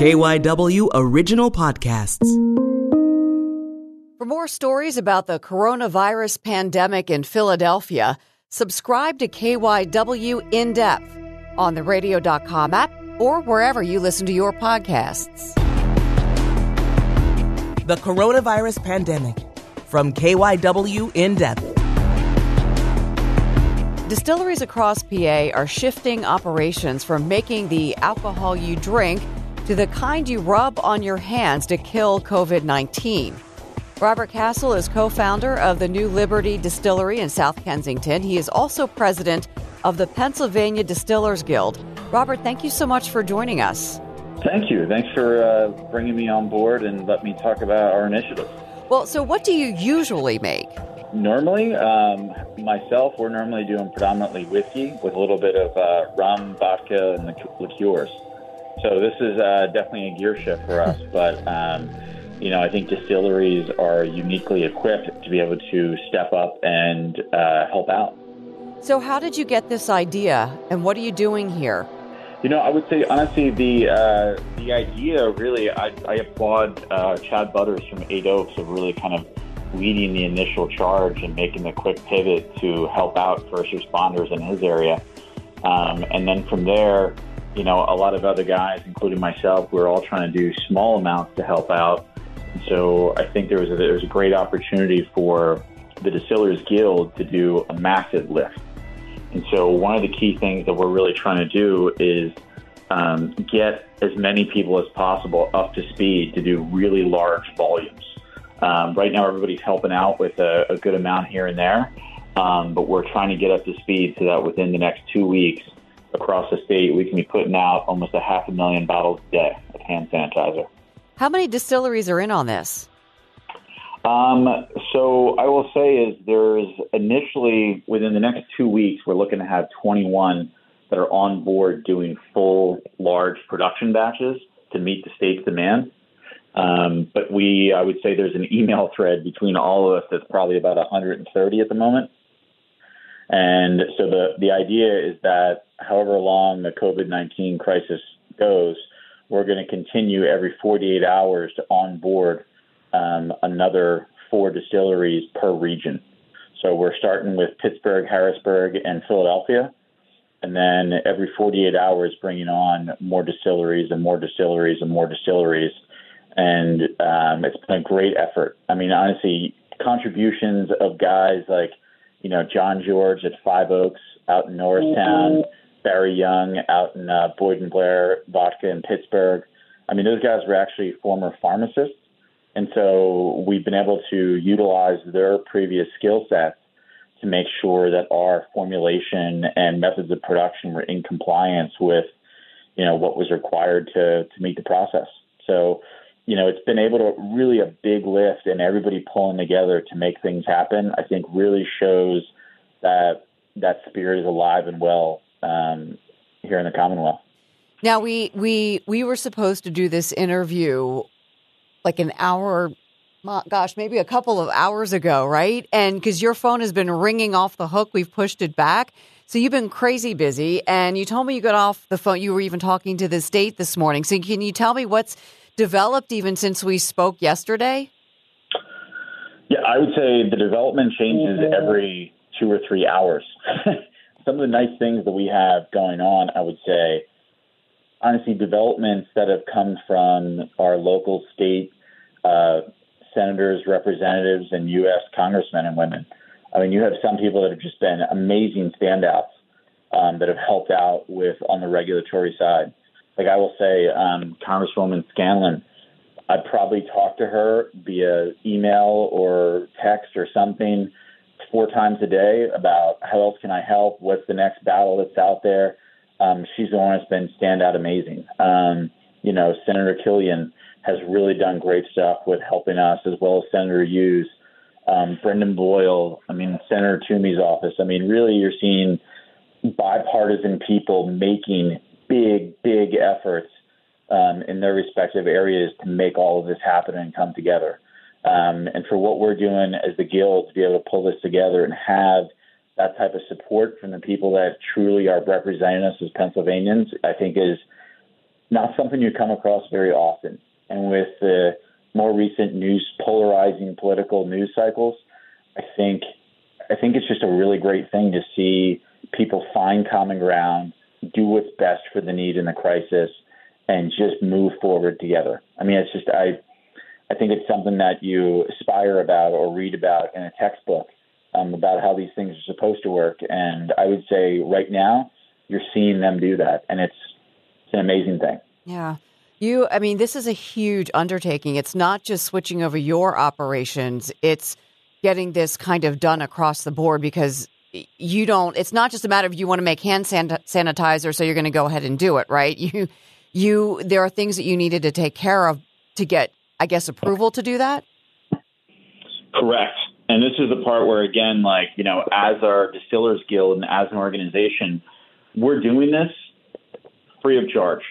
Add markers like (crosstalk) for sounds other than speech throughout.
KYW Original Podcasts. For more stories about the coronavirus pandemic in Philadelphia, subscribe to KYW In Depth on the radio.com app or wherever you listen to your podcasts. The coronavirus pandemic from KYW In Depth. Distilleries across PA are shifting operations from making the alcohol you drink to the kind you rub on your hands to kill COVID 19. Robert Cassell is co founder of the New Liberty Distillery in South Kensington. He is also president of the Pennsylvania Distillers Guild. Robert, thank you so much for joining us. Thank you. Thanks for uh, bringing me on board and let me talk about our initiative. Well, so what do you usually make? Normally, um, myself, we're normally doing predominantly whiskey with a little bit of uh, rum, vodka, and the liqueurs. So this is uh, definitely a gear shift for us. (laughs) but um, you know, I think distilleries are uniquely equipped to be able to step up and uh, help out. So, how did you get this idea, and what are you doing here? You know, I would say honestly, the uh, the idea really, I, I applaud uh, Chad Butters from Eight Oaks of really kind of leading the initial charge and making the quick pivot to help out first responders in his area. Um, and then from there, you know, a lot of other guys, including myself, we are all trying to do small amounts to help out. And so I think there was a, there was a great opportunity for the Distillers Guild to do a massive lift. And so one of the key things that we're really trying to do is um, get as many people as possible up to speed to do really large volumes. Um, right now, everybody's helping out with a, a good amount here and there, um, but we're trying to get up to speed so that within the next two weeks across the state, we can be putting out almost a half a million bottles a day of hand sanitizer. How many distilleries are in on this? Um, so I will say is there's initially within the next two weeks we're looking to have 21 that are on board doing full large production batches to meet the state's demand. Um, but we, I would say there's an email thread between all of us that's probably about 130 at the moment. And so the, the idea is that however long the COVID 19 crisis goes, we're going to continue every 48 hours to onboard um, another four distilleries per region. So we're starting with Pittsburgh, Harrisburg, and Philadelphia. And then every 48 hours, bringing on more distilleries and more distilleries and more distilleries and um, it's been a great effort. I mean, honestly, contributions of guys like you know John George at Five Oaks out in Norristown, mm-hmm. Barry Young out in uh, Boyd and Blair Vodka in Pittsburgh. I mean, those guys were actually former pharmacists, and so we've been able to utilize their previous skill sets to make sure that our formulation and methods of production were in compliance with, you know, what was required to to meet the process. So you know, it's been able to really a big lift and everybody pulling together to make things happen. I think really shows that that spirit is alive and well um, here in the Commonwealth. Now we we we were supposed to do this interview like an hour gosh, maybe a couple of hours ago, right? And because your phone has been ringing off the hook, we've pushed it back. So you've been crazy busy, and you told me you got off the phone. You were even talking to the state this morning. So can you tell me what's developed even since we spoke yesterday? Yeah, I would say the development changes mm-hmm. every two or three hours. (laughs) Some of the nice things that we have going on, I would say, honestly, developments that have come from our local state uh, senators, representatives, and U.S. congressmen and women. I mean, you have some people that have just been amazing standouts um, that have helped out with on the regulatory side. Like I will say, um, Congresswoman Scanlon, I'd probably talk to her via email or text or something four times a day about how else can I help? What's the next battle that's out there? Um, she's the one that's been standout amazing. Um, you know, Senator Killion has really done great stuff with helping us, as well as Senator Hughes, um, Brendan Boyle. I mean, Senator Toomey's office. I mean, really, you're seeing bipartisan people making big, big efforts um, in their respective areas to make all of this happen and come together. Um, and for what we're doing as the guild to be able to pull this together and have that type of support from the people that truly are representing us as Pennsylvanians, I think is not something you come across very often. And with the more recent news polarizing political news cycles, I think I think it's just a really great thing to see people find common ground, do what's best for the need in the crisis, and just move forward together. I mean, it's just I I think it's something that you aspire about or read about in a textbook um, about how these things are supposed to work. And I would say right now you're seeing them do that, and it's it's an amazing thing. Yeah. You, I mean, this is a huge undertaking. It's not just switching over your operations, it's getting this kind of done across the board because you don't, it's not just a matter of you want to make hand sanitizer, so you're going to go ahead and do it, right? You, you, there are things that you needed to take care of to get, I guess, approval to do that? Correct. And this is the part where, again, like, you know, as our Distillers Guild and as an organization, we're doing this free of charge.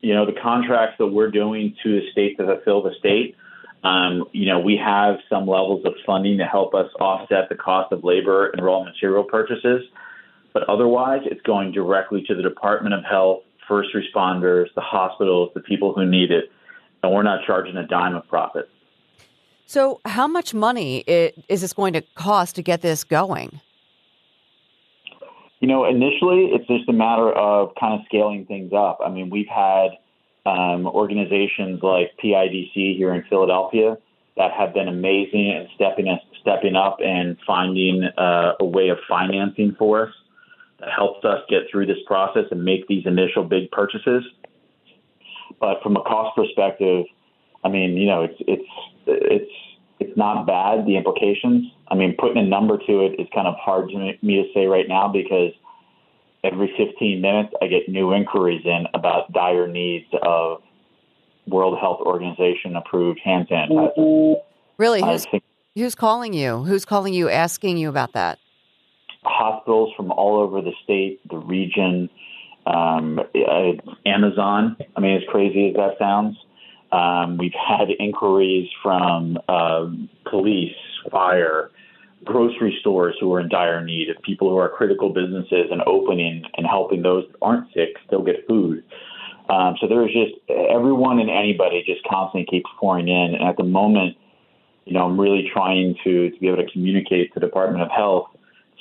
You know, the contracts that we're doing to the state to fulfill the state, um, you know, we have some levels of funding to help us offset the cost of labor and raw material purchases. But otherwise, it's going directly to the Department of Health, first responders, the hospitals, the people who need it. And we're not charging a dime of profit. So, how much money is this going to cost to get this going? You know, initially it's just a matter of kind of scaling things up. I mean, we've had um, organizations like PIDC here in Philadelphia that have been amazing and stepping us, stepping up and finding uh, a way of financing for us that helps us get through this process and make these initial big purchases. But from a cost perspective, I mean, you know, it's it's it's it's not bad. The implications. I mean, putting a number to it is kind of hard to me to say right now because every 15 minutes I get new inquiries in about dire needs of World Health Organization approved hand sanitizer. Really? Who's, think, who's calling you? Who's calling you asking you about that? Hospitals from all over the state, the region, um, uh, Amazon. I mean, as crazy as that sounds, um, we've had inquiries from uh, police, fire, grocery stores who are in dire need, of people who are critical businesses and opening and helping those that aren't sick still get food. Um, so there's just everyone and anybody just constantly keeps pouring in. And at the moment, you know, I'm really trying to, to be able to communicate to the Department of Health,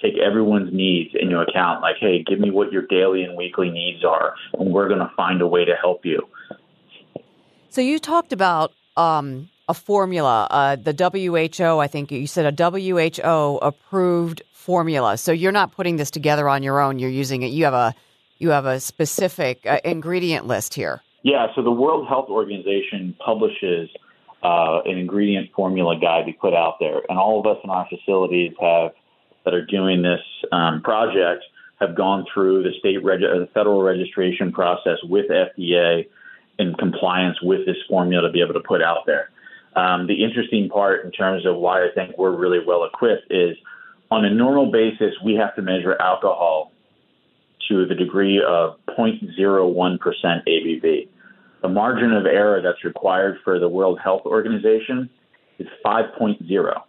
take everyone's needs into account. Like, hey, give me what your daily and weekly needs are, and we're going to find a way to help you. So you talked about um, a formula, uh, the WHO. I think you said a WHO approved formula. So you're not putting this together on your own. You're using it. You have a you have a specific uh, ingredient list here. Yeah. So the World Health Organization publishes uh, an ingredient formula guide we put out there, and all of us in our facilities have that are doing this um, project have gone through the state reg- the federal registration process with FDA in compliance with this formula to be able to put out there. Um, the interesting part in terms of why I think we're really well equipped is on a normal basis, we have to measure alcohol to the degree of 0.01% ABV. The margin of error that's required for the World Health Organization is 5.0.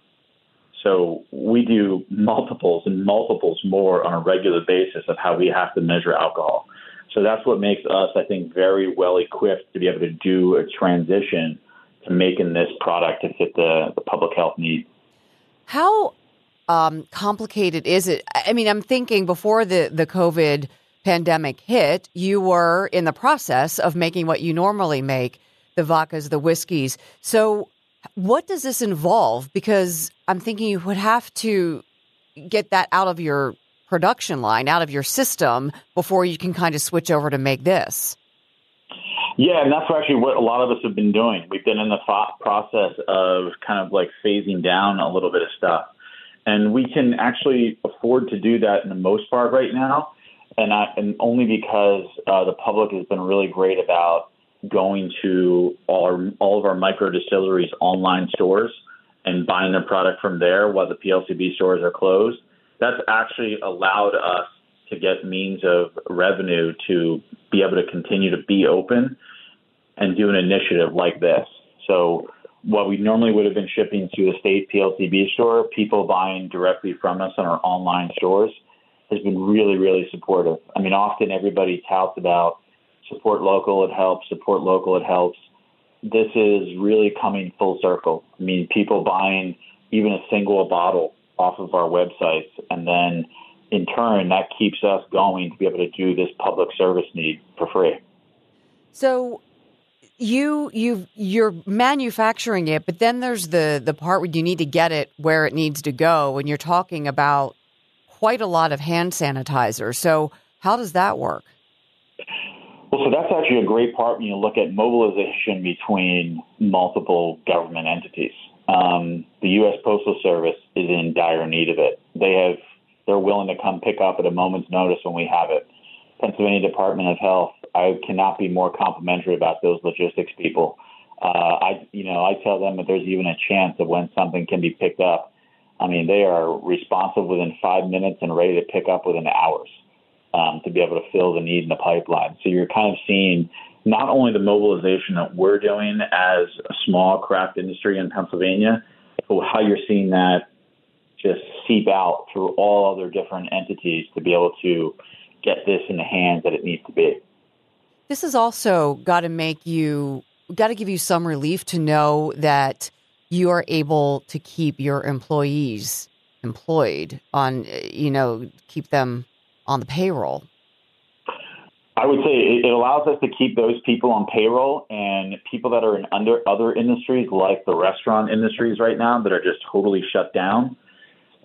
So we do multiples and multiples more on a regular basis of how we have to measure alcohol. So that's what makes us, I think, very well equipped to be able to do a transition making this product to fit the, the public health need. How um, complicated is it? I mean, I'm thinking before the, the COVID pandemic hit, you were in the process of making what you normally make the vodkas, the whiskeys. So, what does this involve? Because I'm thinking you would have to get that out of your production line, out of your system before you can kind of switch over to make this. Yeah, and that's actually what a lot of us have been doing. We've been in the thought process of kind of like phasing down a little bit of stuff. And we can actually afford to do that in the most part right now. And, I, and only because uh, the public has been really great about going to all, our, all of our micro distilleries online stores and buying their product from there while the PLCB stores are closed. That's actually allowed us to get means of revenue to be able to continue to be open and do an initiative like this. So what we normally would have been shipping to a state PLCB store, people buying directly from us on our online stores has been really, really supportive. I mean, often everybody touts about support local, it helps. Support local, it helps. This is really coming full circle. I mean, people buying even a single bottle off of our websites, and then in turn, that keeps us going to be able to do this public service need for free. So you you you're manufacturing it, but then there's the the part where you need to get it where it needs to go, and you're talking about quite a lot of hand sanitizer. So how does that work? Well, so that's actually a great part when you look at mobilization between multiple government entities. Um, the U.S. Postal Service is in dire need of it. They have they're willing to come pick up at a moment's notice when we have it. Pennsylvania Department of Health, I cannot be more complimentary about those logistics people. Uh, I, you know, I tell them that there's even a chance of when something can be picked up. I mean, they are responsive within five minutes and ready to pick up within hours um, to be able to fill the need in the pipeline. So you're kind of seeing not only the mobilization that we're doing as a small craft industry in Pennsylvania, but how you're seeing that just seep out through all other different entities to be able to get this in the hands that it needs to be. This has also got to make you, got to give you some relief to know that you are able to keep your employees employed on, you know, keep them on the payroll. I would say it allows us to keep those people on payroll and people that are in under other industries like the restaurant industries right now that are just totally shut down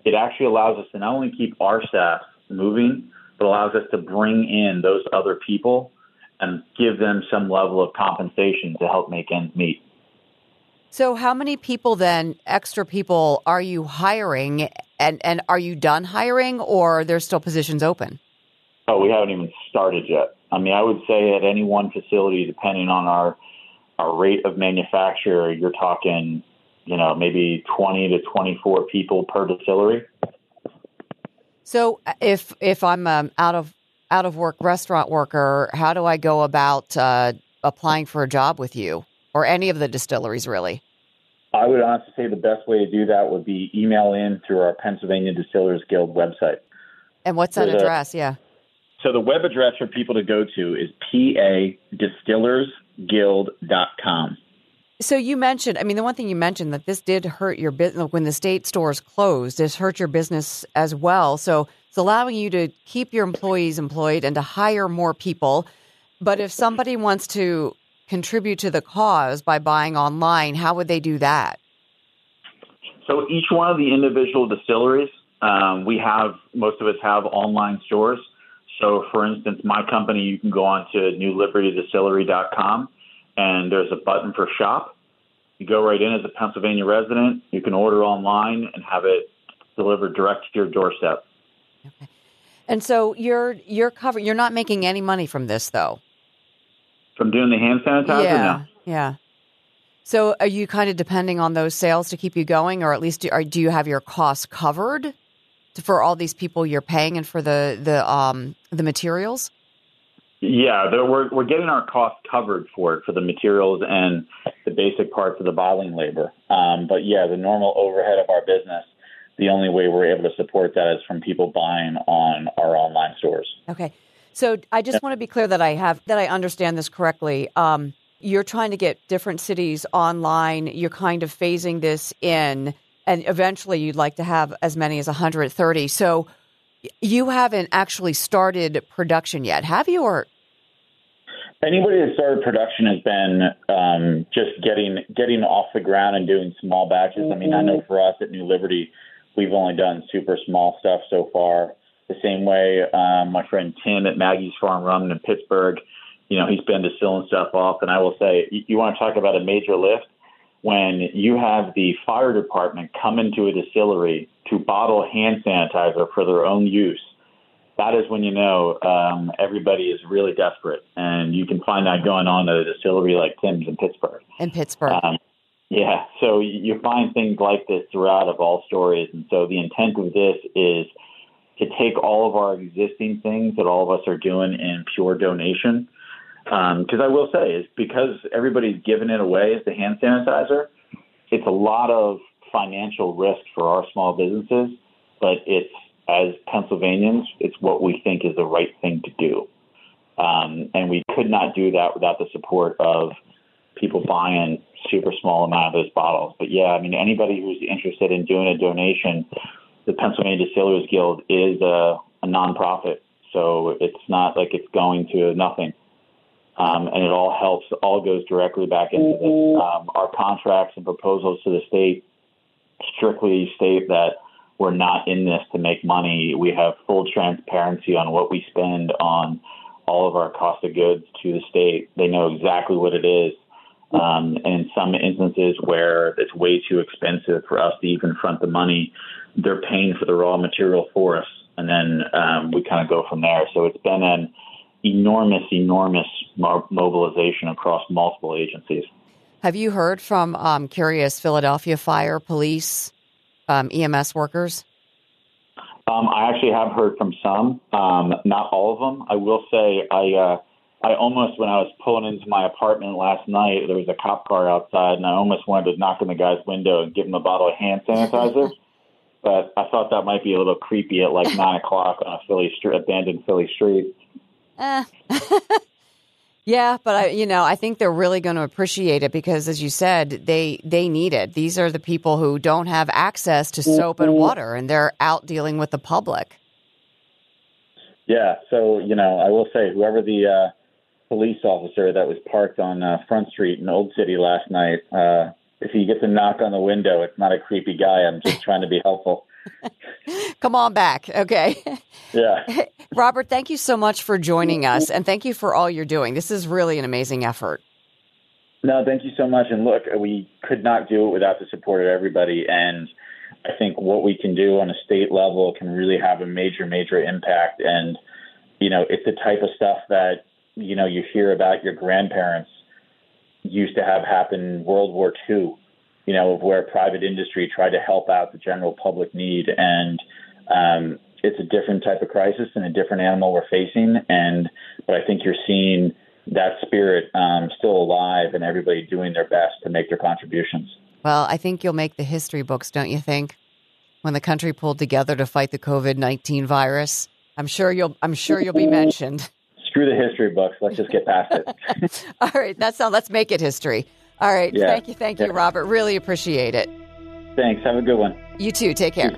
it actually allows us to not only keep our staff moving, but allows us to bring in those other people and give them some level of compensation to help make ends meet. So, how many people then, extra people, are you hiring? And, and are you done hiring or are there still positions open? Oh, we haven't even started yet. I mean, I would say at any one facility, depending on our our rate of manufacture, you're talking you know, maybe 20 to 24 people per distillery. So if if I'm um, out of out of work restaurant worker, how do I go about uh, applying for a job with you or any of the distilleries really? I would honestly say the best way to do that would be email in through our Pennsylvania Distillers Guild website. And what's that address? yeah. So the web address for people to go to is padistillersguild.com. So you mentioned, I mean, the one thing you mentioned that this did hurt your business when the state stores closed. This hurt your business as well. So it's allowing you to keep your employees employed and to hire more people. But if somebody wants to contribute to the cause by buying online, how would they do that? So each one of the individual distilleries, um, we have most of us have online stores. So, for instance, my company, you can go on to newlibertydistillery.com and there's a button for shop. You go right in as a Pennsylvania resident. You can order online and have it delivered direct to your doorstep. Okay. And so you're you're covered. You're not making any money from this, though. From doing the hand sanitizer, yeah, no. yeah. So are you kind of depending on those sales to keep you going, or at least do, are, do you have your costs covered for all these people you're paying and for the the um the materials? Yeah, we're we're getting our costs covered for it for the materials and the basic parts of the bottling labor. Um, but yeah, the normal overhead of our business, the only way we're able to support that is from people buying on our online stores. Okay, so I just want to be clear that I have that I understand this correctly. Um, you're trying to get different cities online. You're kind of phasing this in, and eventually you'd like to have as many as 130. So you haven't actually started production yet, have you? Or Anybody that started production has been um, just getting getting off the ground and doing small batches. I mean, I know for us at New Liberty, we've only done super small stuff so far. The same way, um, my friend Tim at Maggie's Farm Rum in Pittsburgh, you know, he's been distilling stuff off. And I will say, you, you want to talk about a major lift when you have the fire department come into a distillery to bottle hand sanitizer for their own use that is when you know um, everybody is really desperate, and you can find that going on at a distillery like Tim's in Pittsburgh. In Pittsburgh. Um, yeah, so you find things like this throughout of all stories, and so the intent of this is to take all of our existing things that all of us are doing in pure donation. Because um, I will say, is because everybody's giving it away as the hand sanitizer, it's a lot of financial risk for our small businesses, but it's as Pennsylvanians, it's what we think is the right thing to do. Um, and we could not do that without the support of people buying super small amount of those bottles. But yeah, I mean, anybody who's interested in doing a donation, the Pennsylvania Distillers Guild is a, a nonprofit, so it's not like it's going to nothing. Um, and it all helps, all goes directly back into this. Um, our contracts and proposals to the state strictly state that we're not in this to make money. We have full transparency on what we spend on all of our cost of goods to the state. They know exactly what it is. Um, and in some instances where it's way too expensive for us to even front the money, they're paying for the raw material for us. And then um, we kind of go from there. So it's been an enormous, enormous mobilization across multiple agencies. Have you heard from um, Curious Philadelphia Fire, Police, um, EMS workers? Um, I actually have heard from some, um, not all of them. I will say I uh, I almost when I was pulling into my apartment last night, there was a cop car outside, and I almost wanted to knock on the guy's window and give him a bottle of hand sanitizer. (laughs) but I thought that might be a little creepy at like nine o'clock on a Philly street, abandoned Philly street. Eh. (laughs) Yeah, but I, you know, I think they're really going to appreciate it because, as you said, they they need it. These are the people who don't have access to soap and water, and they're out dealing with the public. Yeah, so you know, I will say, whoever the uh, police officer that was parked on uh, Front Street in Old City last night, uh, if you get a knock on the window, it's not a creepy guy. I'm just trying to be helpful. (laughs) Come on back. Okay. (laughs) Yeah. (laughs) Robert, thank you so much for joining us and thank you for all you're doing. This is really an amazing effort. No, thank you so much. And look, we could not do it without the support of everybody. And I think what we can do on a state level can really have a major, major impact. And, you know, it's the type of stuff that, you know, you hear about your grandparents used to have happen in World War II you know, where private industry tried to help out the general public need. And um, it's a different type of crisis and a different animal we're facing. And but I think you're seeing that spirit um, still alive and everybody doing their best to make their contributions. Well, I think you'll make the history books, don't you think? When the country pulled together to fight the COVID nineteen virus, I'm sure you'll. I'm sure you'll be mentioned. Screw the history books. Let's just get past it. (laughs) All right, that's all. Let's make it history. All right. Yeah. Thank you. Thank you, Robert. Really appreciate it. Thanks. Have a good one. You too. Take care.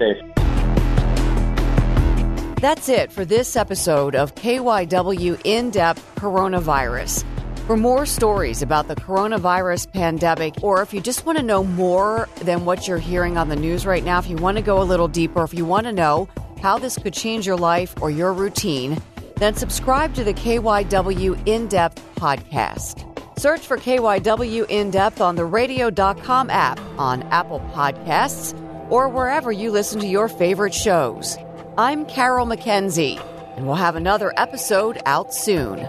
That's it for this episode of KYW In Depth Coronavirus. For more stories about the coronavirus pandemic, or if you just want to know more than what you're hearing on the news right now, if you want to go a little deeper, if you want to know how this could change your life or your routine, then subscribe to the KYW In Depth podcast. Search for KYW In Depth on the radio.com app, on Apple Podcasts, or wherever you listen to your favorite shows. I'm Carol McKenzie, and we'll have another episode out soon.